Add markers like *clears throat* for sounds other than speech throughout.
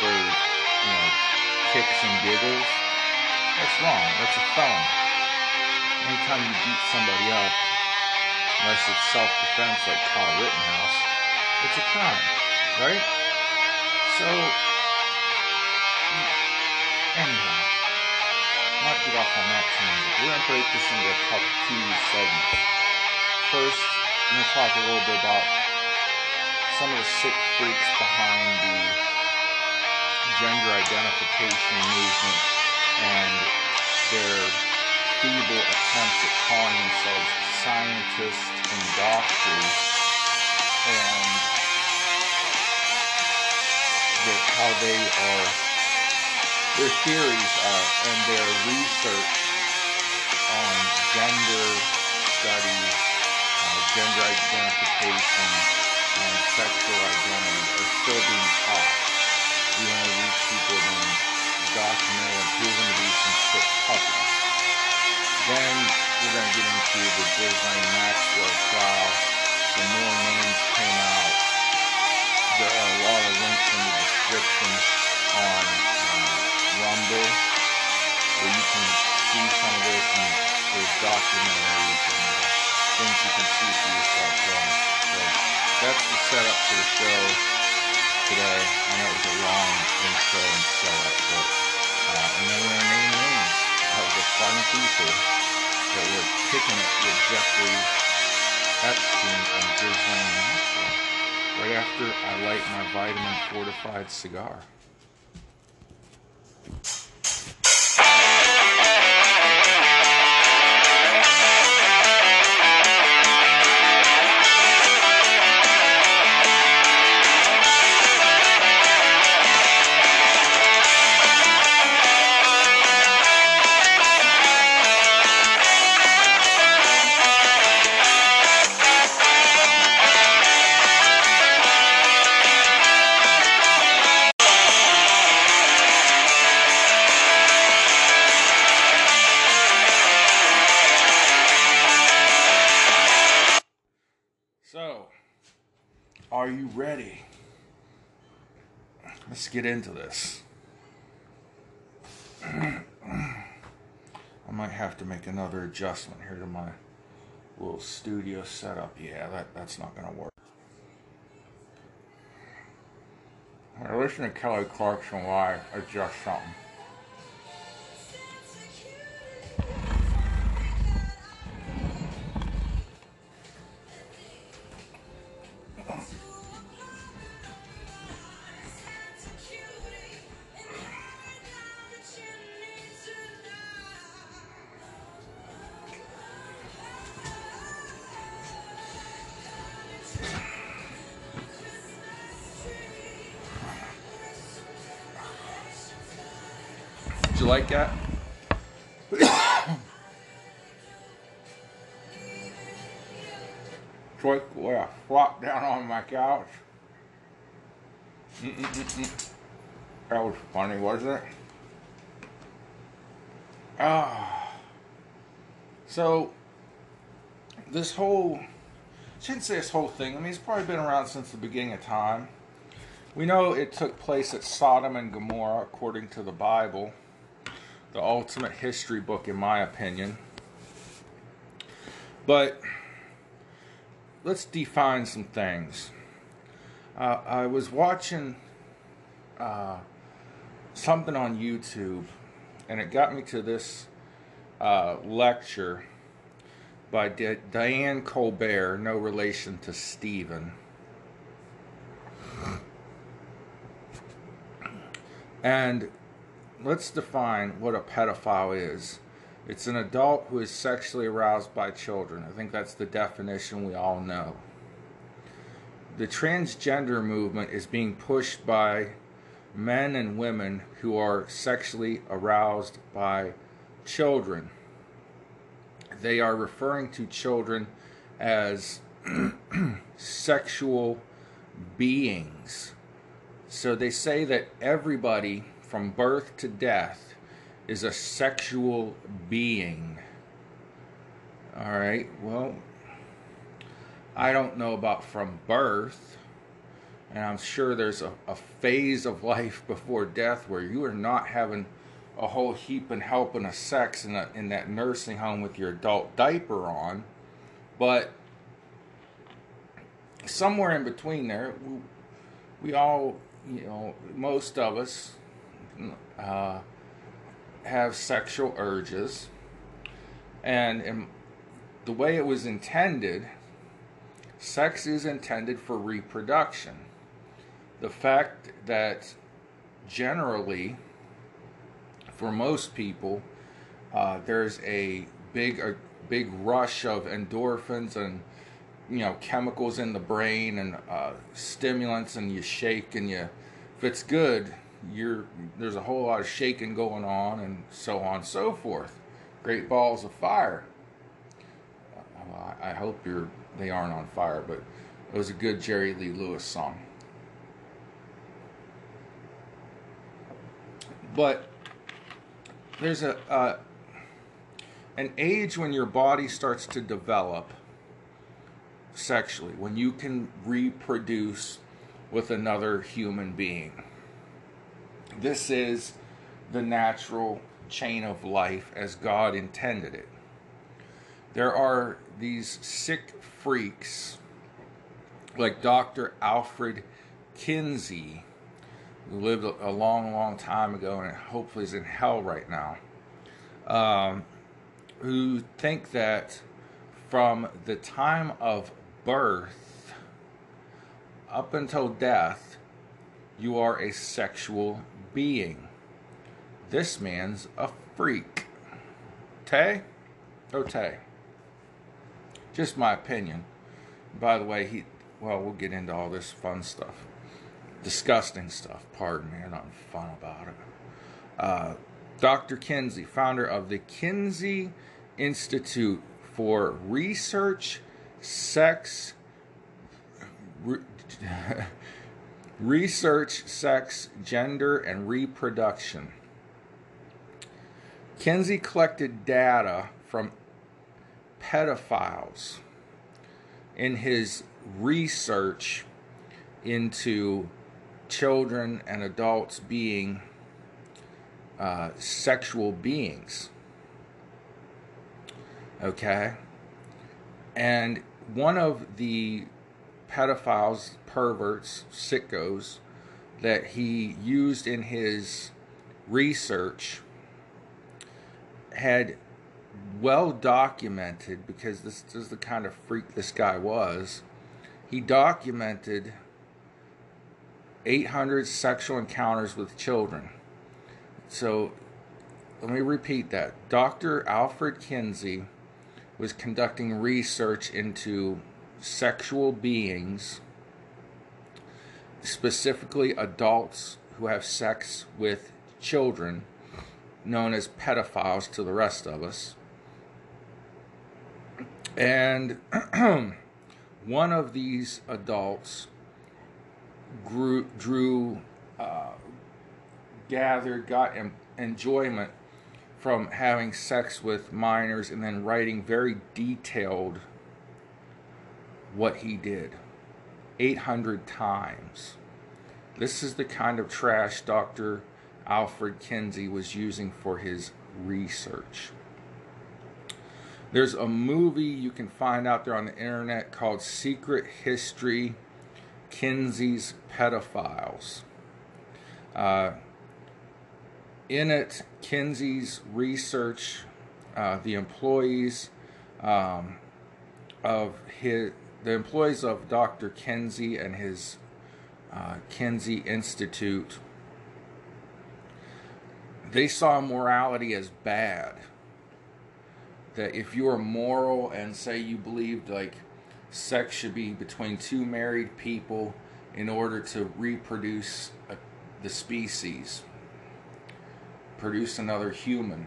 for, you know, kicks and giggles. That's wrong. That's a felony. Anytime you beat somebody up, unless it's self-defense like Kyle Rittenhouse, it's a crime, right? So, anyhow, not get off on that tangent. We're gonna break this into a couple two segments. First, I'm gonna talk a little bit about some of the sick freaks behind the gender identification movement and their feeble attempts at calling themselves scientists and doctors and that how they are their theories uh, and their research on gender studies, uh, gender identification, and sexual identity are still being taught. Though these people have been documented and proven to be some sick puppies. Then we're going to get into the Ghislaine Maxwell trial. Some more names came out. There are a lot of links in the description on uh, Rumble where you can see some of this and there's documentaries and uh, things you can see for yourself then. So that's the setup for the show today. I know it was a long intro and setup, but uh, and then we're name names of the fun people that were kicking it with Jeffrey Epstein and Maxwell right after I light my vitamin fortified cigar. Get into this. *clears throat* I might have to make another adjustment here to my little studio setup. Yeah, that, that's not going to work. I listen to Kelly Clarkson I adjust something. Did you like that? Troy, boy, I flopped down on my couch. That was funny, wasn't it? Ah. So, this whole, shouldn't say this whole thing, I mean, it's probably been around since the beginning of time. We know it took place at Sodom and Gomorrah, according to the Bible the ultimate history book, in my opinion. But let's define some things. Uh, I was watching uh, something on YouTube, and it got me to this uh, lecture by D- Diane Colbert, no relation to Stephen. And let's define what a pedophile is. It's an adult who is sexually aroused by children. I think that's the definition we all know. The transgender movement is being pushed by men and women who are sexually aroused by children. They are referring to children as *clears throat* sexual beings. So they say that everybody from birth to death is a sexual being. All right, well, I don't know about from birth, and I'm sure there's a, a phase of life *laughs* before death where you are not having a whole heap and helping of sex in, a, in that nursing home with your adult diaper on, but somewhere in between there, we, we all, you know, most of us, uh, have sexual urges, and in the way it was intended, sex is intended for reproduction. The fact that generally, for most people, uh, there's a big a big rush of endorphins and you know chemicals in the brain and uh, stimulants, and you shake and you if it's good, you're there's a whole lot of shaking going on and so on and so forth. Great balls of fire. I hope you're they aren't on fire, but it was a good Jerry Lee Lewis song. But there's a uh, an age when your body starts to develop sexually, when you can reproduce with another human being. This is the natural chain of life as God intended it. There are these sick freaks like Dr. Alfred Kinsey, who lived a long, long time ago and hopefully is in hell right now, um, who think that from the time of birth up until death, you are a sexual being. This man's a freak. Tay? Oh, Tay. Just my opinion. By the way, he, well, we'll get into all this fun stuff. Disgusting stuff, pardon me, I'm nothing fun about it. Uh, Dr. Kinsey, founder of the Kinsey Institute for Research, Sex, re- *laughs* Research, Sex, Gender, and Reproduction. Kinsey collected data from pedophiles in his research into children and adults being uh, sexual beings. Okay? And one of the pedophiles, perverts, sickos that he used in his research had well documented because this, this is the kind of freak this guy was. He documented 800 sexual encounters with children. So let me repeat that. Dr. Alfred Kinsey was conducting research into sexual beings, specifically adults who have sex with children, known as pedophiles to the rest of us. And *clears throat* one of these adults grew, drew, uh, gathered, got enjoyment from having sex with minors and then writing very detailed what he did 800 times. This is the kind of trash Dr. Alfred Kinsey was using for his research. There's a movie you can find out there on the internet called Secret History Kinsey's Pedophiles. Uh, in it, Kinsey's research, uh, the employees um, of his, the employees of Dr. Kinsey and his uh, Kinsey Institute, they saw morality as bad. That if you are moral and say you believed like sex should be between two married people in order to reproduce a, uh, the species, produce another human.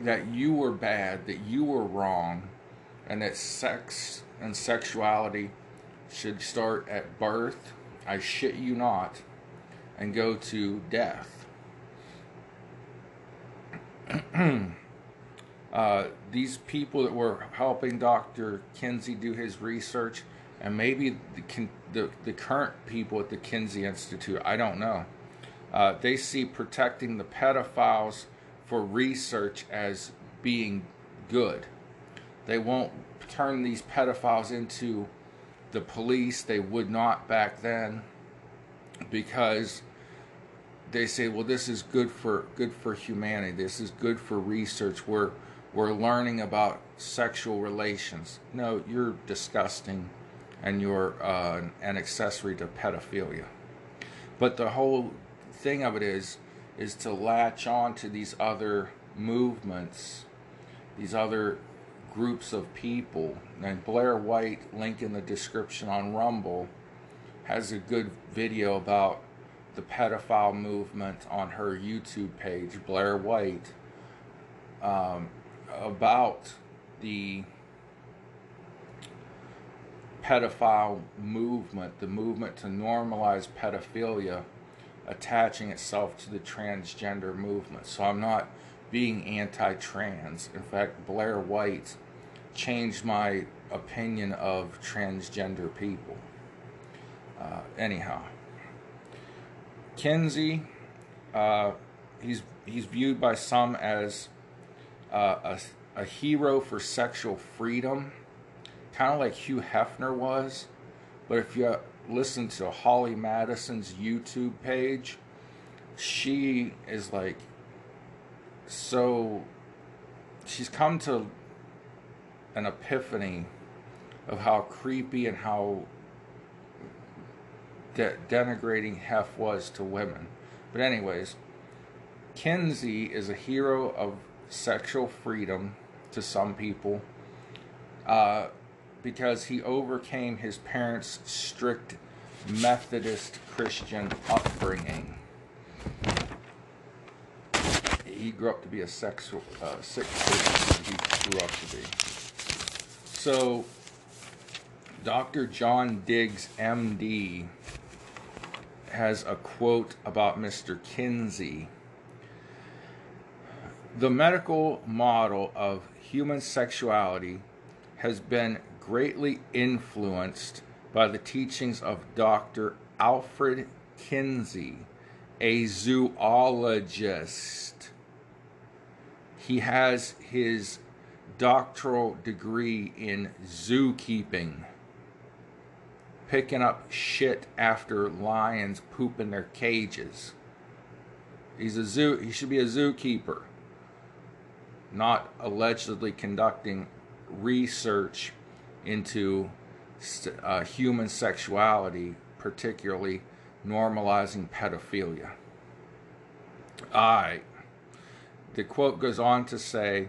That you were bad, that you were wrong, and that sex and sexuality should start at birth, I shit you not, and go to death. *clears throat* uh, these people that were helping Dr. Kinsey do his research, and maybe the, the, the current people at the Kinsey Institute, I don't know, uh, they see protecting the pedophiles for research as being good. They won't turn these pedophiles into the police. They would not back then because they say, well, this is good for good for humanity. This is good for research. We're we're learning about sexual relations. No, you're disgusting and you're uh, an accessory to pedophilia. But the whole thing of it is, is to latch on to these other movements, these other groups of people. And Blair White, link in the description on Rumble, has a good video about the pedophile movement on her YouTube page, Blair White. Um, about the pedophile movement, the movement to normalize pedophilia, attaching itself to the transgender movement. So I'm not being anti trans. In fact, Blair White changed my opinion of transgender people. Uh, anyhow, Kinsey, uh, he's, he's viewed by some as uh, a, a hero for sexual freedom, kind of like Hugh Hefner was. But if you listen to Holly Madison's YouTube page, she is like so. She's come to an epiphany of how creepy and how de- denigrating Hef was to women. But, anyways, Kinsey is a hero of sexual freedom to some people uh, because he overcame his parents' strict Methodist Christian upbringing. He grew up to be a sexual, uh, sick person. He grew up to be. So, Dr. John Diggs, MD, has a quote about Mr. Kinsey the medical model of human sexuality has been greatly influenced by the teachings of Dr. Alfred Kinsey, a zoologist. He has his doctoral degree in zookeeping, picking up shit after lions poop in their cages. He's a zoo. He should be a zookeeper, not allegedly conducting research into uh, human sexuality, particularly normalizing pedophilia. I. The quote goes on to say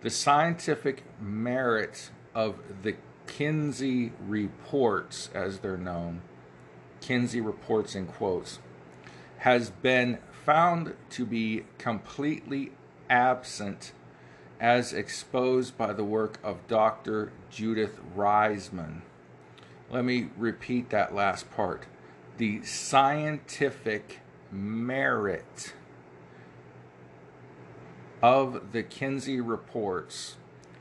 the scientific merit of the Kinsey reports, as they're known, Kinsey reports in quotes, has been found to be completely absent as exposed by the work of Dr. Judith Reisman. Let me repeat that last part. The scientific merit of the Kinsey reports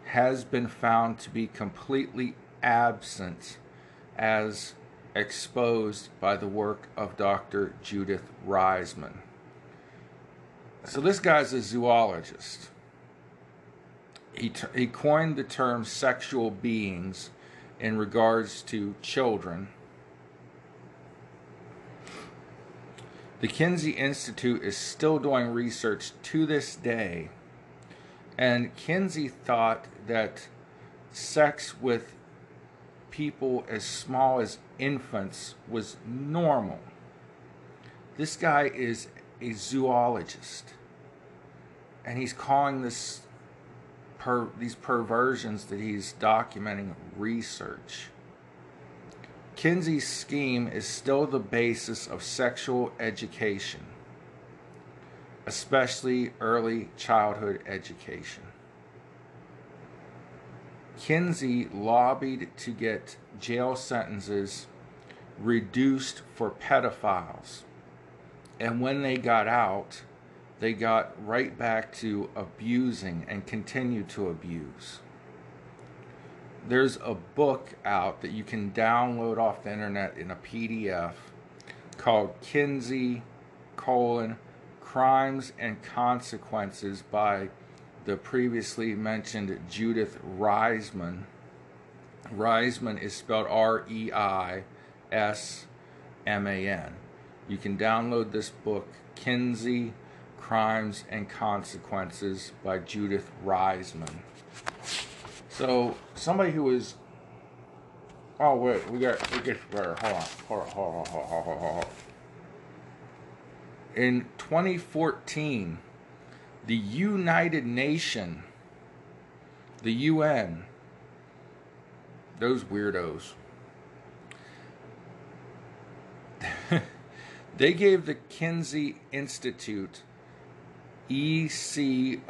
has been found to be completely absent as exposed by the work of Dr. Judith Reisman. So this guy's a zoologist. He, he coined the term sexual beings in regards to children. The Kinsey Institute is still doing research to this day, and Kinsey thought that sex with people as small as infants was normal. This guy is a zoologist, and he's calling this per, these perversions that he's documenting research. Kinsey's scheme is still the basis of sexual education, especially early childhood education. Kinsey lobbied to get jail sentences reduced for pedophiles and when they got out, they got right back to abusing and continue to abuse. There's a book out that you can download off the internet in a PDF called Kinsey colon Crimes and Consequences by the previously mentioned Judith Reisman. Reisman is spelled R E I S M A N. You can download this book, Kinsey Crimes and Consequences by Judith Reisman. So, somebody who is. Oh, wait, we got. We get. Hold on. Hold on. Hold on. Hold on. Hold on. Hold on. In 2014, the United Nation, the UN, those weirdos, *laughs* They gave the Kinsey Institute ECOSOC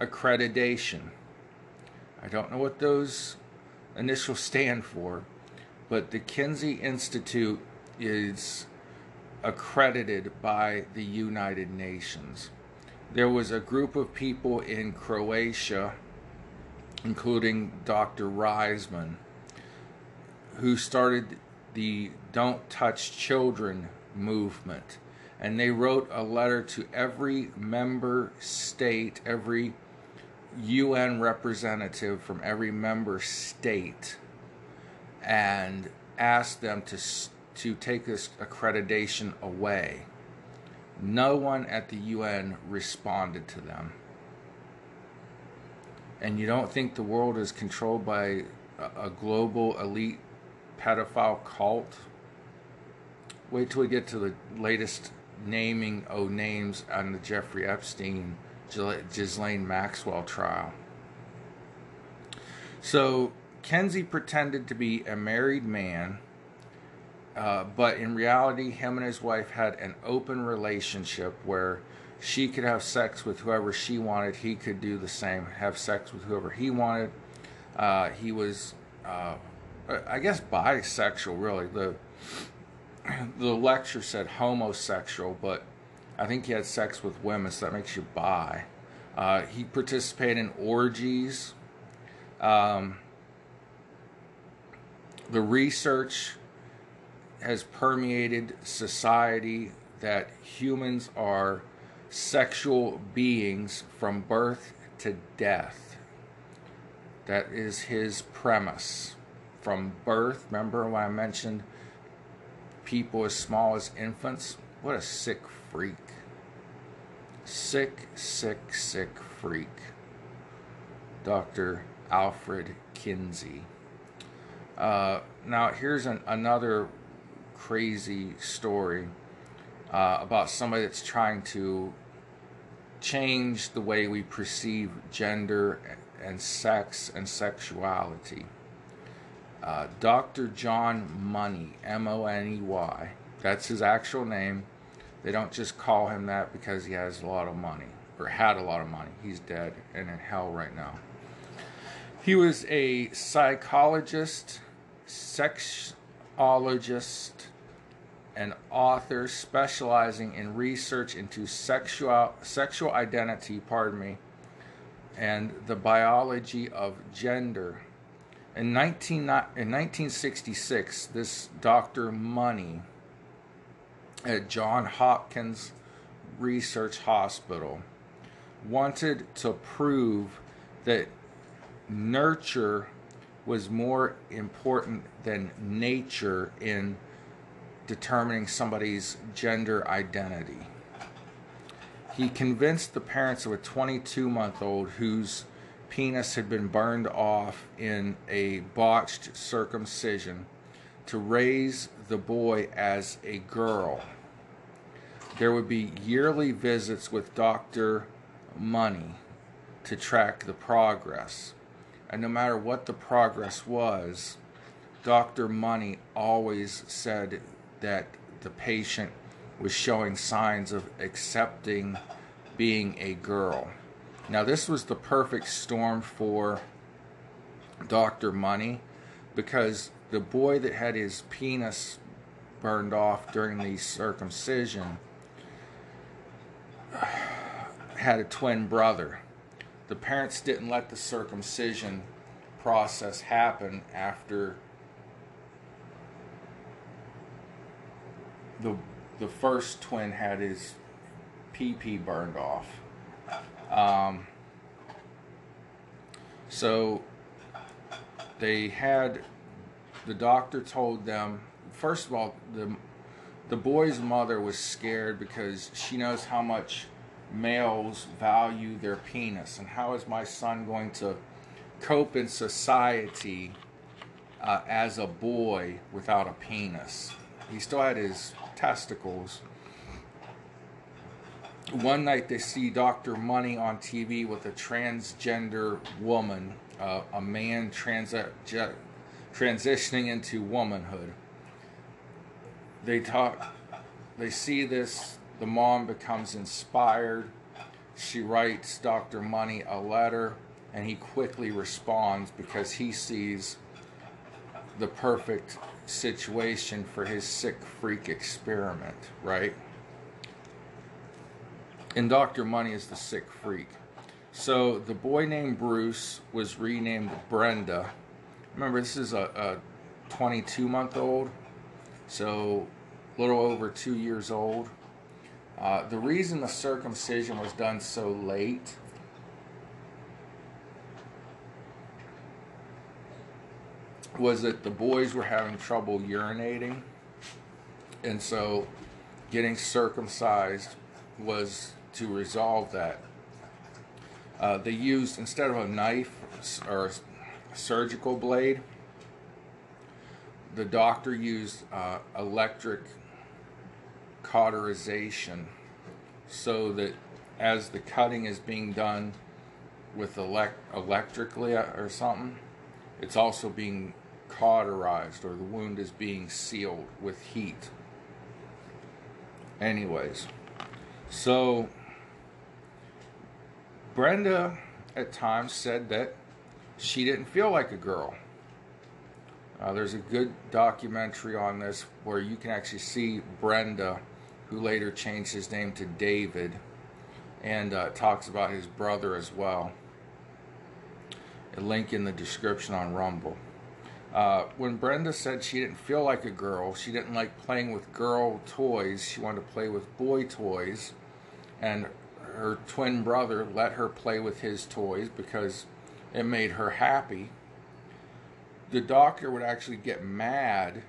accreditation. I don't know what those initials stand for, but the Kinsey Institute is accredited by the United Nations. There was a group of people in Croatia, including Dr. Reisman, who started the Don't Touch Children movement. And they wrote a letter to every member state, every UN representative from every member state, and asked them to, to take this accreditation away. No one at the UN responded to them. And you don't think the world is controlled by a, a global elite pedophile cult. Wait till we get to the latest naming of names on the Jeffrey Epstein, Ghislaine Maxwell trial. So, Kinsey pretended to be a married man, uh, but in reality, him and his wife had an open relationship where she could have sex with whoever she wanted. He could do the same, have sex with whoever he wanted. Uh, he was uh, I guess bisexual really. The *clears throat* the lecture said homosexual, but I think he had sex with women, so that makes you bi. Uh, he participated in orgies. Um, the research has permeated society that humans are sexual beings from birth to death. That is his premise. From birth, remember when I mentioned people as small as infants? What a sick freak. Sick, sick, sick freak. Dr. Alfred Kinsey. Uh, now, here's an, another crazy story uh, about somebody that's trying to change the way we perceive gender and sex and sexuality. Uh, Dr. John Money, M O N E Y, that's his actual name. They don't just call him that because he has a lot of money or had a lot of money. He's dead and in hell right now. He was a psychologist, sexologist, and author specializing in research into sexual sexual identity, pardon me, and the biology of gender. In, 19, in 1966, this Dr. Money at John Hopkins Research Hospital wanted to prove that nurture was more important than nature in determining somebody's gender identity. He convinced the parents of a 22 month old whose penis had been burned off in a botched circumcision to raise the boy as a girl. There would be yearly visits with Dr. Money to track the progress. And no matter what the progress was, Dr. Money always said that the patient was showing signs of accepting being a girl. Now, this was the perfect storm for Dr. Money because the boy that had his penis burned off during the circumcision had a twin brother. The parents didn't let the circumcision process happen after the the first twin had his PP burned off. Um, so they had the doctor told them first of all the the boy's mother was scared because she knows how much males value their penis and how is my son going to cope in society uh, as a boy without a penis he still had his testicles. One night they see Dr. Money on TV with a transgender woman, uh, a man trans- transitioning into womanhood. They talk, they see this, the mom becomes inspired. She writes Dr. Money a letter, and he quickly responds because he sees the perfect situation for his sick freak experiment, right? And Dr. Money is the sick freak. So the boy named Bruce was renamed Brenda. Remember, this is a, a 22 month old, so a little over two years old. Uh, the reason the circumcision was done so late was that the boys were having trouble urinating, and so getting circumcised was to resolve that. Uh, they used instead of a knife or a surgical blade, the doctor used uh, electric cauterization so that as the cutting is being done with elect- electrically or something, it's also being cauterized or the wound is being sealed with heat. Anyways, so Brenda at times said that she didn't feel like a girl. Uh, there's a good documentary on this where you can actually see Brenda, who later changed his name to David, and uh, talks about his brother as well. a link in the description on Rumble. Uh, when Brenda said she didn't feel like a girl, she didn't like playing with girl toys, she wanted to play with boy toys, and her twin brother let her play with his toys because it made her happy. The doctor would actually get mad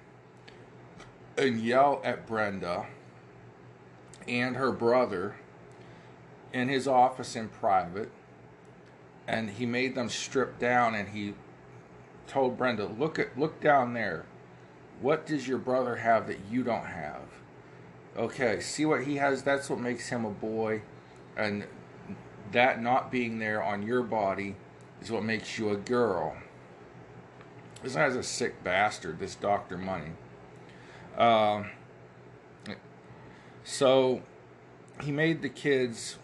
and yell at Brenda and her brother in his office in private and he made them strip down and he told Brenda, "Look at look down there. What does your brother have that you don't have? Okay, see what he has. That's what makes him a boy, and that not being there on your body is what makes you a girl." This guy's a sick bastard. This Doctor Money. Um, so he made the kids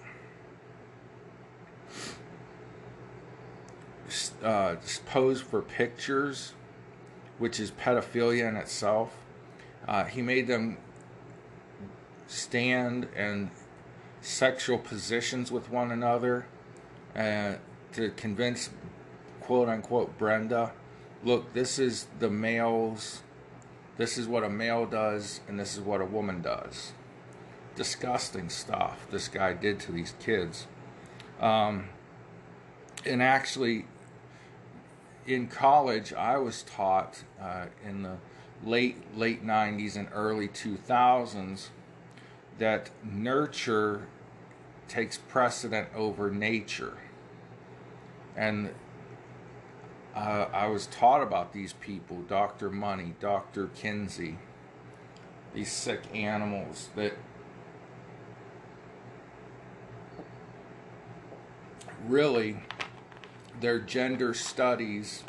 uh, pose for pictures, which is pedophilia in itself. Uh, he made them stand in sexual positions with one another uh, to convince, quote unquote, Brenda, look, this is the male's, this is what a male does, and this is what a woman does. Disgusting stuff this guy did to these kids. Um, and actually, in college, I was taught uh, in the late late 90s and early 2000s that nurture takes precedent over nature. And uh, I was taught about these people, Dr. Money, Dr. Kinsey, these sick animals that really their gender studies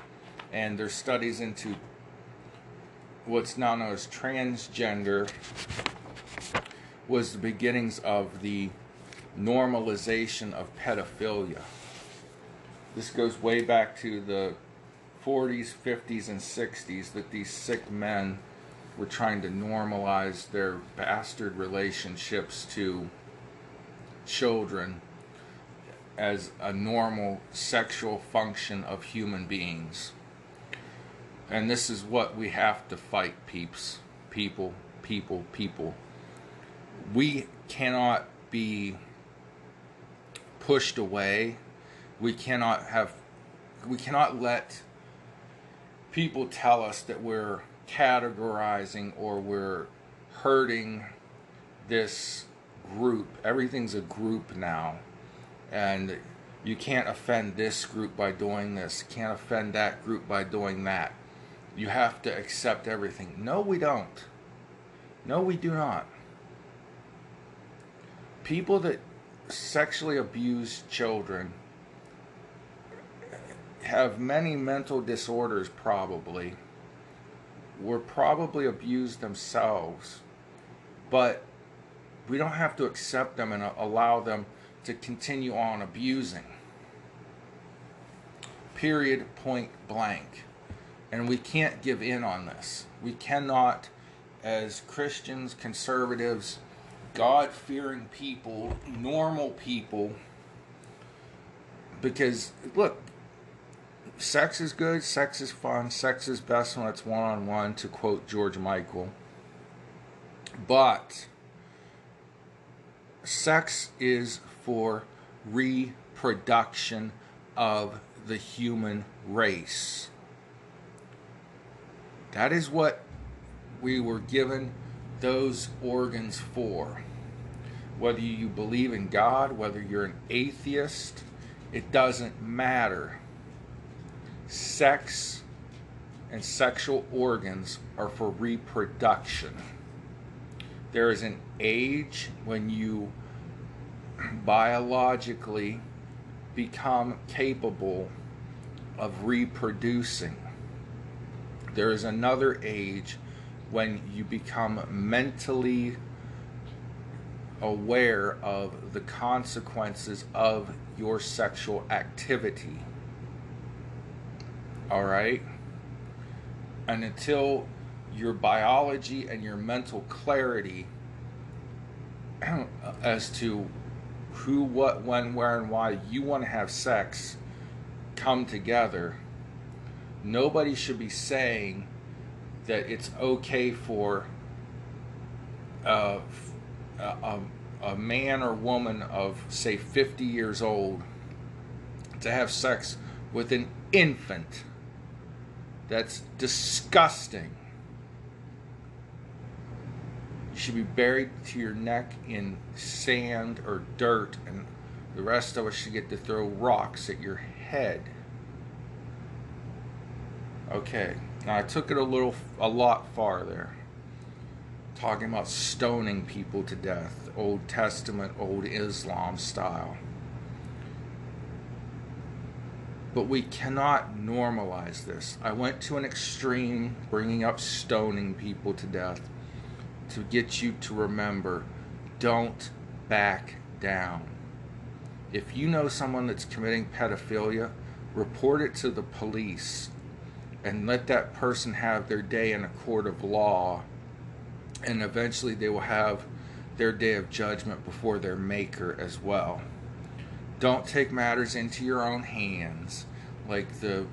and their studies into what's now known as transgender was the beginnings of the normalization of pedophilia. This goes way back to the 40s, 50s, and 60s that these sick men were trying to normalize their bastard relationships to children as a normal sexual function of human beings. And this is what we have to fight, peeps. People, people, people. We cannot be pushed away. We cannot have, we cannot let people tell us that we're categorizing or we're hurting this group. Everything's a group now and you can't offend this group by doing this, can't offend that group by doing that. You have to accept everything. No, we don't. No, we do not. People that sexually abuse children have many mental disorders, probably, were probably abused themselves, but we don't have to accept them and allow them to continue on abusing. Period, point blank. And we can't give in on this. We cannot, as Christians, conservatives, God fearing people, normal people, because look, sex is good, sex is fun, sex is best when it's one on one, to quote George Michael. But sex is for reproduction of the human race. That is what we were given those organs for. Whether you believe in God, whether you're an atheist, it doesn't matter. Sex and sexual organs are for reproduction. There is an age when you biologically become capable of reproducing. There is another age when you become mentally aware of the consequences of your sexual activity. All right? And until your biology and your mental clarity *clears throat* as to who, what, when, where, and why you want to have sex come together, nobody should be saying that it's okay for uh, a, a, a man or woman of, say, 50 years old to have sex with an infant. That's disgusting. You should be buried to your neck in sand or dirt, and the rest of us should get to throw rocks at your head. Okay, I took it a little, a lot farther. Talking about stoning people to death, Old Testament, Old Islam style. But we cannot normalize this. I went to an extreme bringing up stoning people to death to get you to remember don't back down. If you know someone that's committing pedophilia, report it to the police and let that person have their day in a court of law. And eventually they will have their day of judgment before their maker as well. Don't take matters into your own hands like the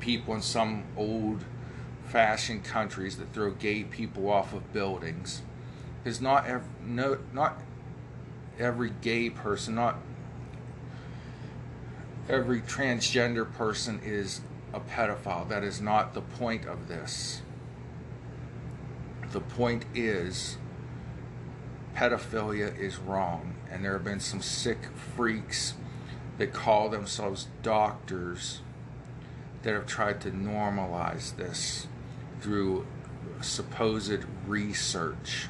people in some old fashioned countries that throw gay people off of buildings. Because not every, no, not every gay person, not every transgender person is a pedophile. That is not the point of this. The point is pedophilia is wrong, and there have been some sick freaks that call themselves doctors that have tried to normalize this through supposed research.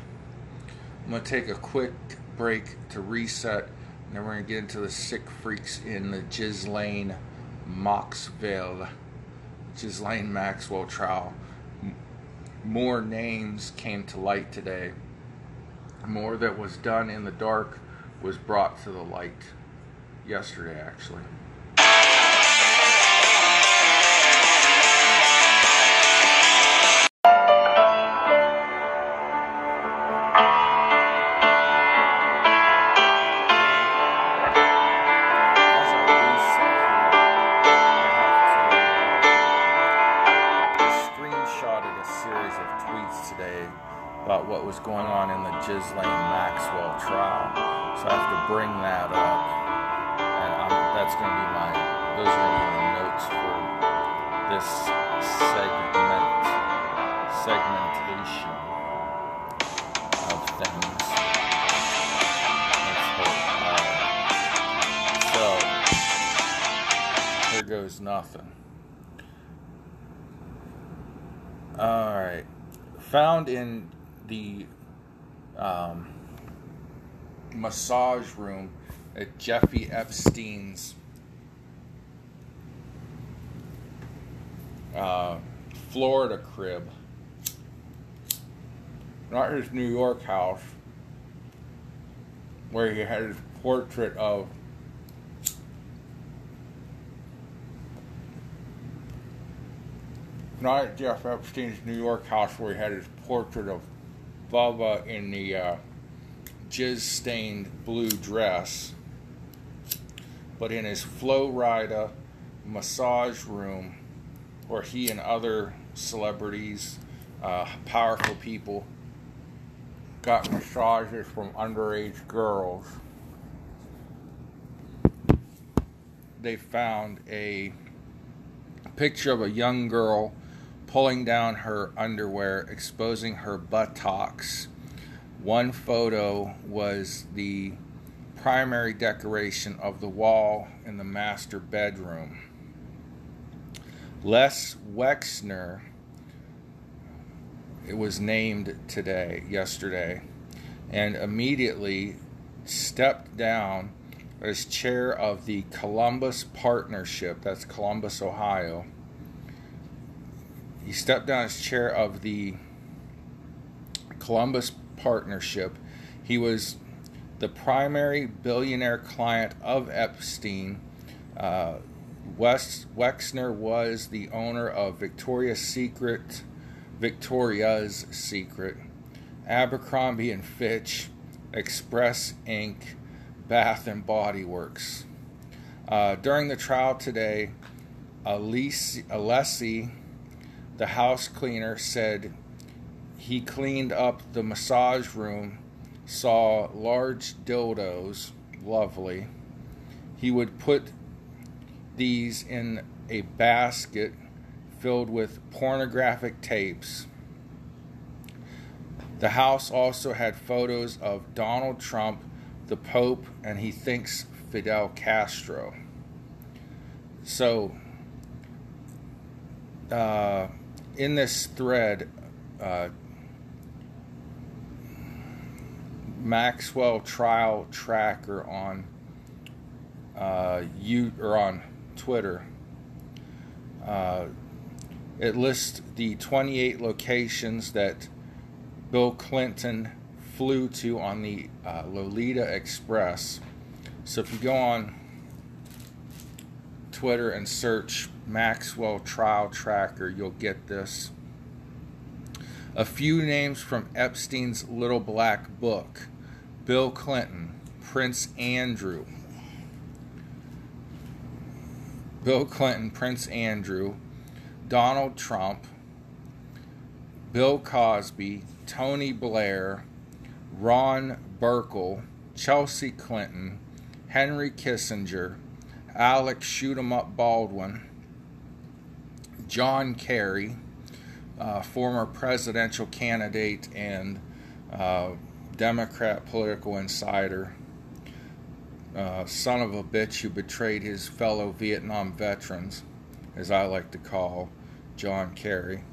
I'm going to take a quick break to reset, and then we're going to get into the sick freaks in the Ghislaine Maxwell, Ghislaine Maxwell trial. More names came to light today. More that was done in the dark was brought to the light yesterday, actually. Goes nothing. All right. Found in the um, massage room at Jeffrey Epstein's uh, Florida crib, not his New York house, where he had his portrait of not at Jeff Epstein's New York house where he had his portrait of Bubba in the uh, jizz stained blue dress, but in his Florida massage room where he and other celebrities, uh, powerful people, got massages from underage girls. They found a picture of a young girl pulling down her underwear, exposing her buttocks. One photo was the primary decoration of the wall in the master bedroom. Les Wexner, it was named today, yesterday, and immediately stepped down as chair of the Columbus Partnership, that's Columbus, Ohio he stepped down as chair of the Columbus Partnership. He was the primary billionaire client of Epstein. Uh, Wexner was the owner of Victoria's Secret, Victoria's Secret, Abercrombie and Fitch, Express Inc., Bath and Body Works. Uh, during the trial today, Alessi, the house cleaner, said he cleaned up the massage room, saw large dildos, lovely. He would put these in a basket filled with pornographic tapes. The house also had photos of Donald Trump, the Pope, and he thinks Fidel Castro. So, uh, in this thread, uh, Maxwell Trial Tracker on uh, you or on Twitter. Uh, it lists the 28 locations that Bill Clinton flew to on the uh, Lolita Express. So if you go on Twitter and search Maxwell Trial Tracker, you'll get this. A few names from Epstein's Little Black Book. Bill Clinton, Prince Andrew, Bill Clinton, Prince Andrew, Donald Trump, Bill Cosby, Tony Blair, Ron Burkle, Chelsea Clinton, Henry Kissinger, Alex Shoot 'em Up Baldwin, John Kerry, uh, former presidential candidate and uh, Democrat political insider, uh, son of a bitch who betrayed his fellow Vietnam veterans, as I like to call John Kerry,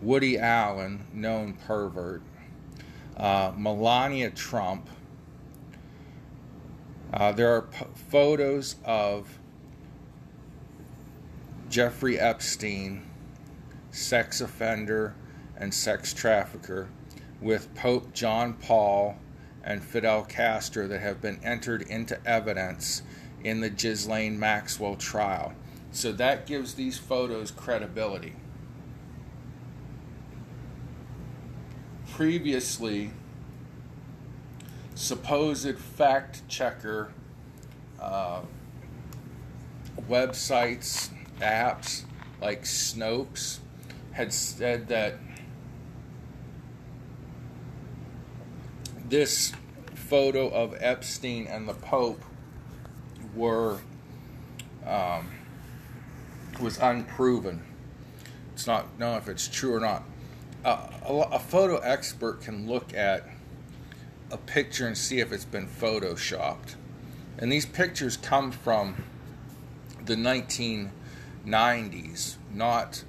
Woody Allen, known pervert, uh, Melania Trump. Uh, there are photos of Jeffrey Epstein, sex offender and sex trafficker, with Pope John Paul and Fidel Castro that have been entered into evidence in the Ghislaine Maxwell trial. So that gives these photos credibility. Previously, supposed fact checker uh, websites, apps like Snopes had said that this photo of Epstein and the Pope were um, was unproven. It's not known if it's true or not. Uh, a, a photo expert can look at a picture and see if it's been photoshopped. And these pictures come from the 1990s, not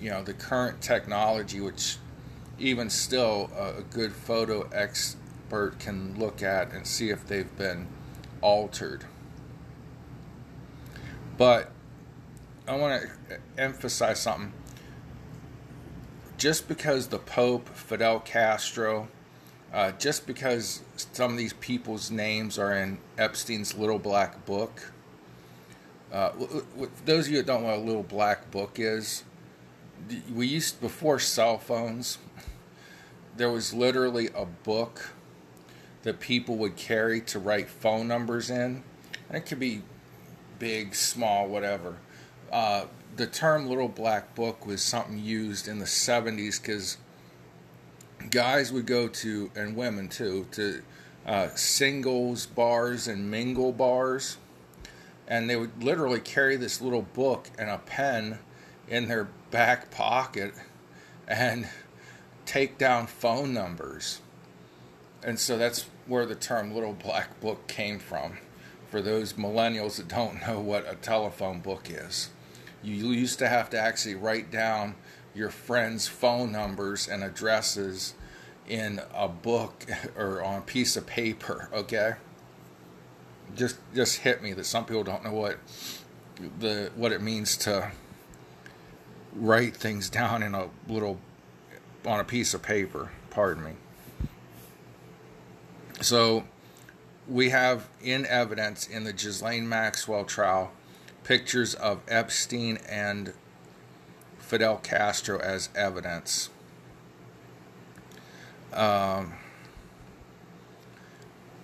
you know the current technology, which even still a good photo expert can look at and see if they've been altered. But I want to emphasize something. Just because the Pope, Fidel Castro, uh, just because some of these people's names are in Epstein's Little Black Book, uh, those of you that don't know what a Little Black Book is, we used before cell phones. There was literally a book that people would carry to write phone numbers in. And it could be big, small, whatever. Uh, the term little black book was something used in the 70s because guys would go to, and women too, to uh, singles bars and mingle bars. And they would literally carry this little book and a pen in their back pocket and take down phone numbers. And so that's where the term little black book came from for those millennials that don't know what a telephone book is. You used to have to actually write down your friends' phone numbers and addresses in a book *laughs* or on a piece of paper, okay? Just just hit me that some people don't know what the what it means to write things down in a little on a piece of paper, pardon me. So we have in evidence in the Ghislaine Maxwell trial pictures of Epstein and Fidel Castro as evidence. Um,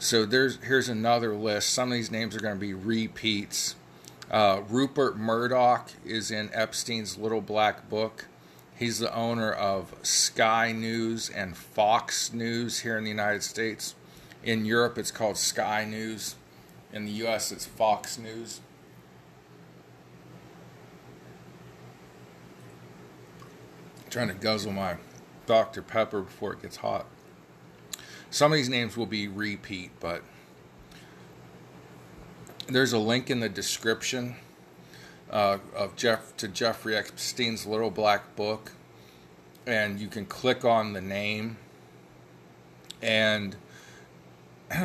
so there's here's another list. Some of these names are going to be repeats. Uh, Rupert Murdoch is in Epstein's Little Black Book. He's the owner of Sky News and Fox News here in the United States. In Europe, it's called Sky News. In the US, it's Fox News. Trying to guzzle my Dr. Pepper before it gets hot. Some of these names will be repeat, but there's a link in the description uh, of Jeff to Jeffrey Epstein's Little Black Book, and you can click on the name, and *clears throat*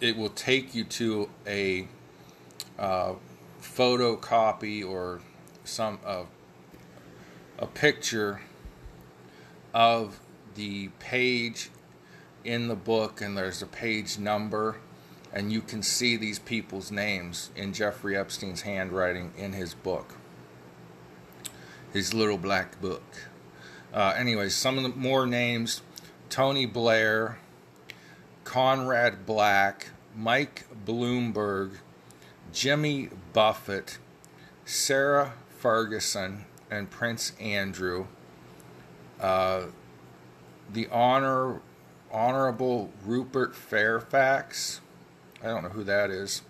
it will take you to a uh, photocopy or some uh, a picture of the page in the book, and there's a page number, and you can see these people's names in Jeffrey Epstein's handwriting in his book, his little black book. Uh, anyways, some of the more names Tony Blair, Conrad Black, Mike Bloomberg, Jimmy Buffett, Sarah Ferguson, and Prince Andrew. Uh, the honor, Honorable Rupert Fairfax. I don't know who that is.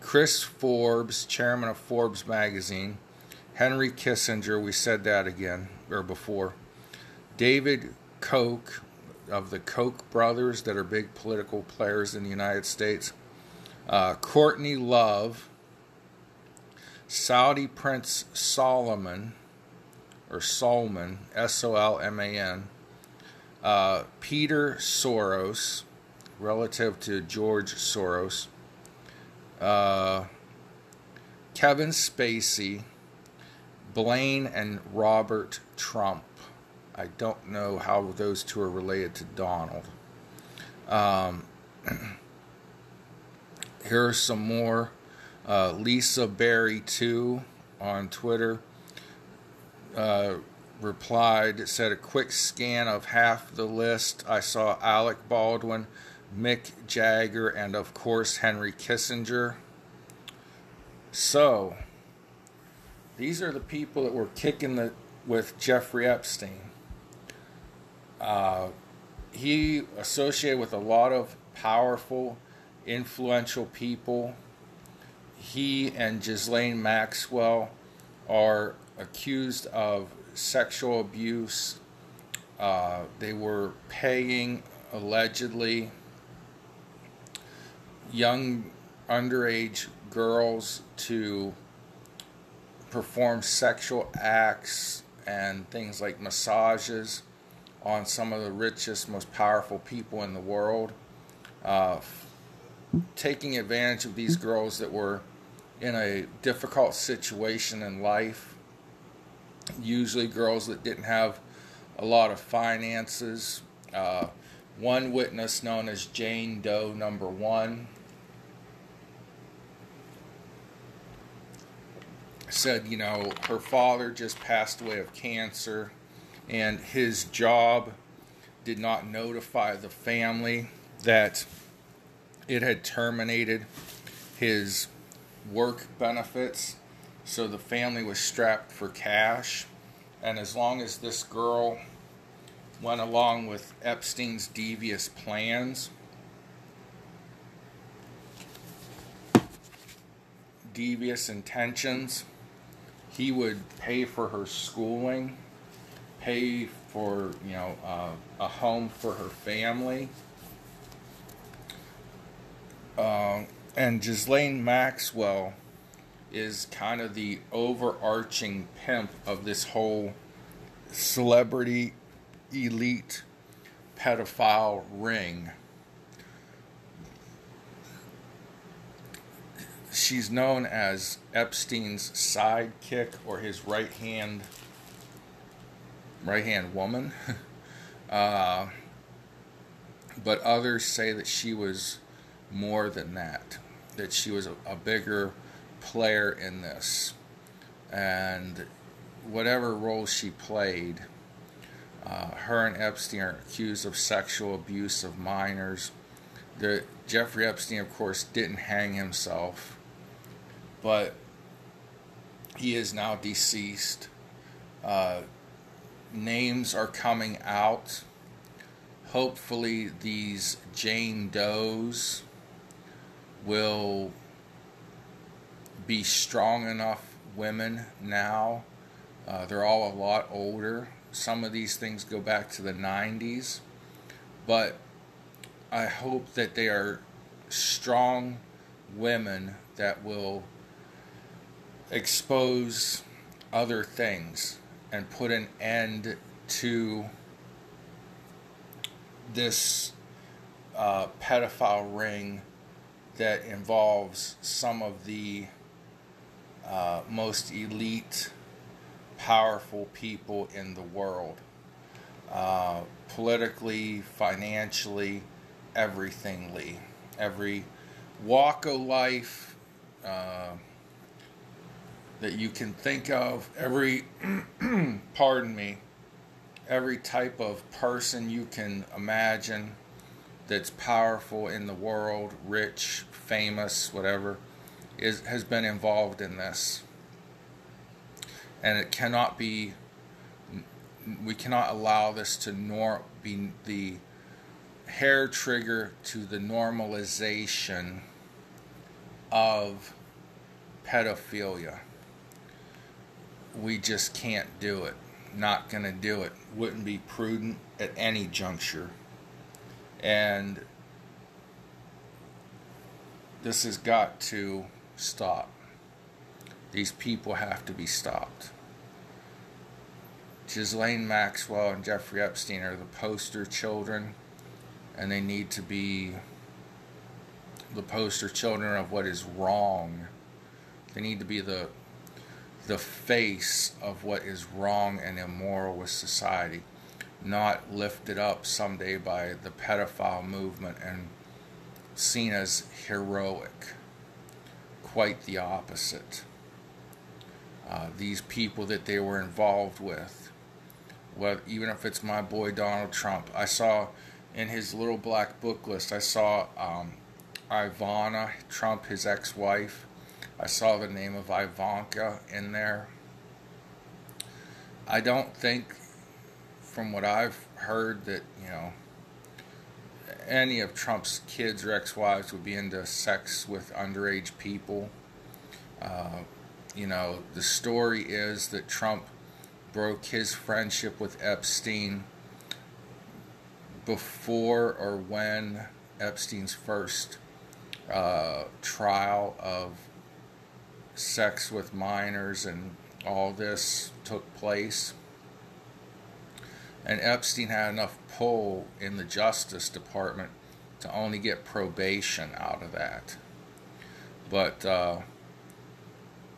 Chris Forbes, chairman of Forbes magazine. Henry Kissinger, we said that again, or before. David Koch of the Koch brothers, that are big political players in the United States. Uh, Courtney Love, Saudi Prince Solomon, or Solomon, S O L M A N, uh, Peter Soros, relative to George Soros, uh, Kevin Spacey, Blaine and Robert Trump. I don't know how those two are related to Donald. Um, *clears throat* here are some more. Uh, Lisa Berry 2 on Twitter uh, replied, said a quick scan of half the list. I saw Alec Baldwin, Mick Jagger, and of course Henry Kissinger. So, these are the people that were kicking the with Jeffrey Epstein. Uh, he associated with a lot of powerful, influential people. He and Ghislaine Maxwell are accused of sexual abuse. Uh, they were paying allegedly young underage girls to perform sexual acts and things like massages on some of the richest, most powerful people in the world, uh, taking advantage of these girls that were in a difficult situation in life usually girls that didn't have a lot of finances. Uh, one witness, known as Jane Doe number one, said, you know, her father just passed away of cancer, and his job did not notify the family that it had terminated his work benefits so the family was strapped for cash. And as long as this girl went along with Epstein's devious plans, devious intentions, he would pay for her schooling, pay for you know uh, a home for her family. Uh, and Ghislaine Maxwell is kind of the overarching pimp of this whole celebrity elite pedophile ring. She's known as Epstein's sidekick or his right hand right hand woman. *laughs* uh, but others say that she was more than that, that she was a, a bigger player in this. And whatever role she played, uh, her and Epstein are accused of sexual abuse of minors. The, Jeffrey Epstein, of course, didn't hang himself. but he is now deceased. Uh, names are coming out. Hopefully, these Jane Does will be strong enough women now. Uh, they're all a lot older. Some of these things go back to the 90s, but I hope that they are strong women that will expose other things and put an end to this uh, pedophile ring that involves some of the uh, most elite, powerful people in the world. Uh, politically, financially, everythingly. Every walk of life uh, that you can think of, every, *clears throat* pardon me, every type of person you can imagine that's powerful in the world, rich, famous, whatever, is has been involved in this. And it cannot be we cannot allow this to nor be the hair trigger to the normalization of pedophilia. We just can't do it. Not going to do it. Wouldn't be prudent at any juncture. And this has got to stop. These people have to be stopped. Ghislaine Maxwell and Jeffrey Epstein are the poster children, and they need to be the poster children of what is wrong. They need to be the the face of what is wrong and immoral with society, not lifted up someday by the pedophile movement and seen as heroic. Quite the opposite. Uh, these people that they were involved with, well, even if it's my boy Donald Trump, I saw in his little black book list, I saw um, Ivana Trump, his ex wife. I saw the name of Ivanka in there. I don't think, from what I've heard, that, you know, any of Trump's kids or ex wives would be into sex with underage people. Uh, you know, the story is that Trump broke his friendship with Epstein before or when Epstein's first uh, trial of sex with minors and all this took place. And Epstein had enough pull in the Justice Department to only get probation out of that. But, uh,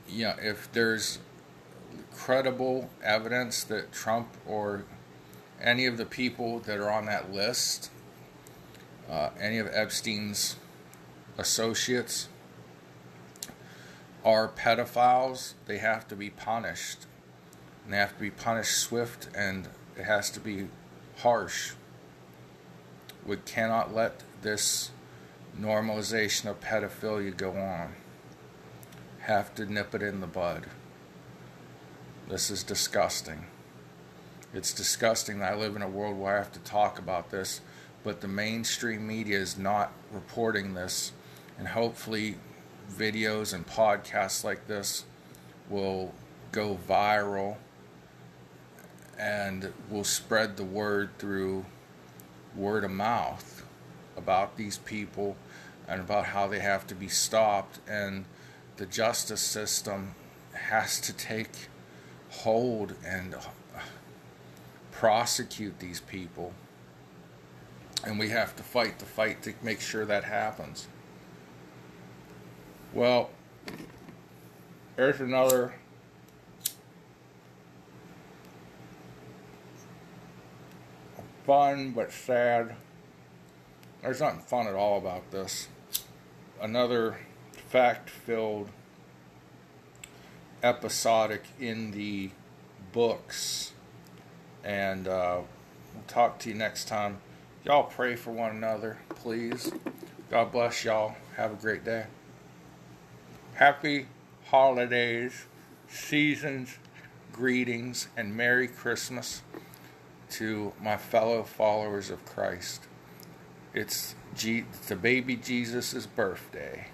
you know, if there's credible evidence that Trump or any of the people that are on that list, uh, any of Epstein's associates, are pedophiles, they have to be punished. And they have to be punished swift and it has to be harsh. We cannot let this normalization of pedophilia go on. Have to nip it in the bud. This is disgusting. It's disgusting that I live in a world where I have to talk about this, but the mainstream media is not reporting this. And hopefully, videos and podcasts like this will go viral and we'll spread the word through word of mouth about these people and about how they have to be stopped. And the justice system has to take hold and uh, prosecute these people. And we have to fight the fight to make sure that happens. Well there's another fun but sad. There's nothing fun at all about this. Another fact filled episodic in the books. And uh, we'll talk to you next time. Y'all pray for one another, please. God bless y'all. Have a great day. Happy holidays, seasons, greetings, and Merry Christmas to my fellow followers of Christ. It's, G- the baby Jesus' birthday.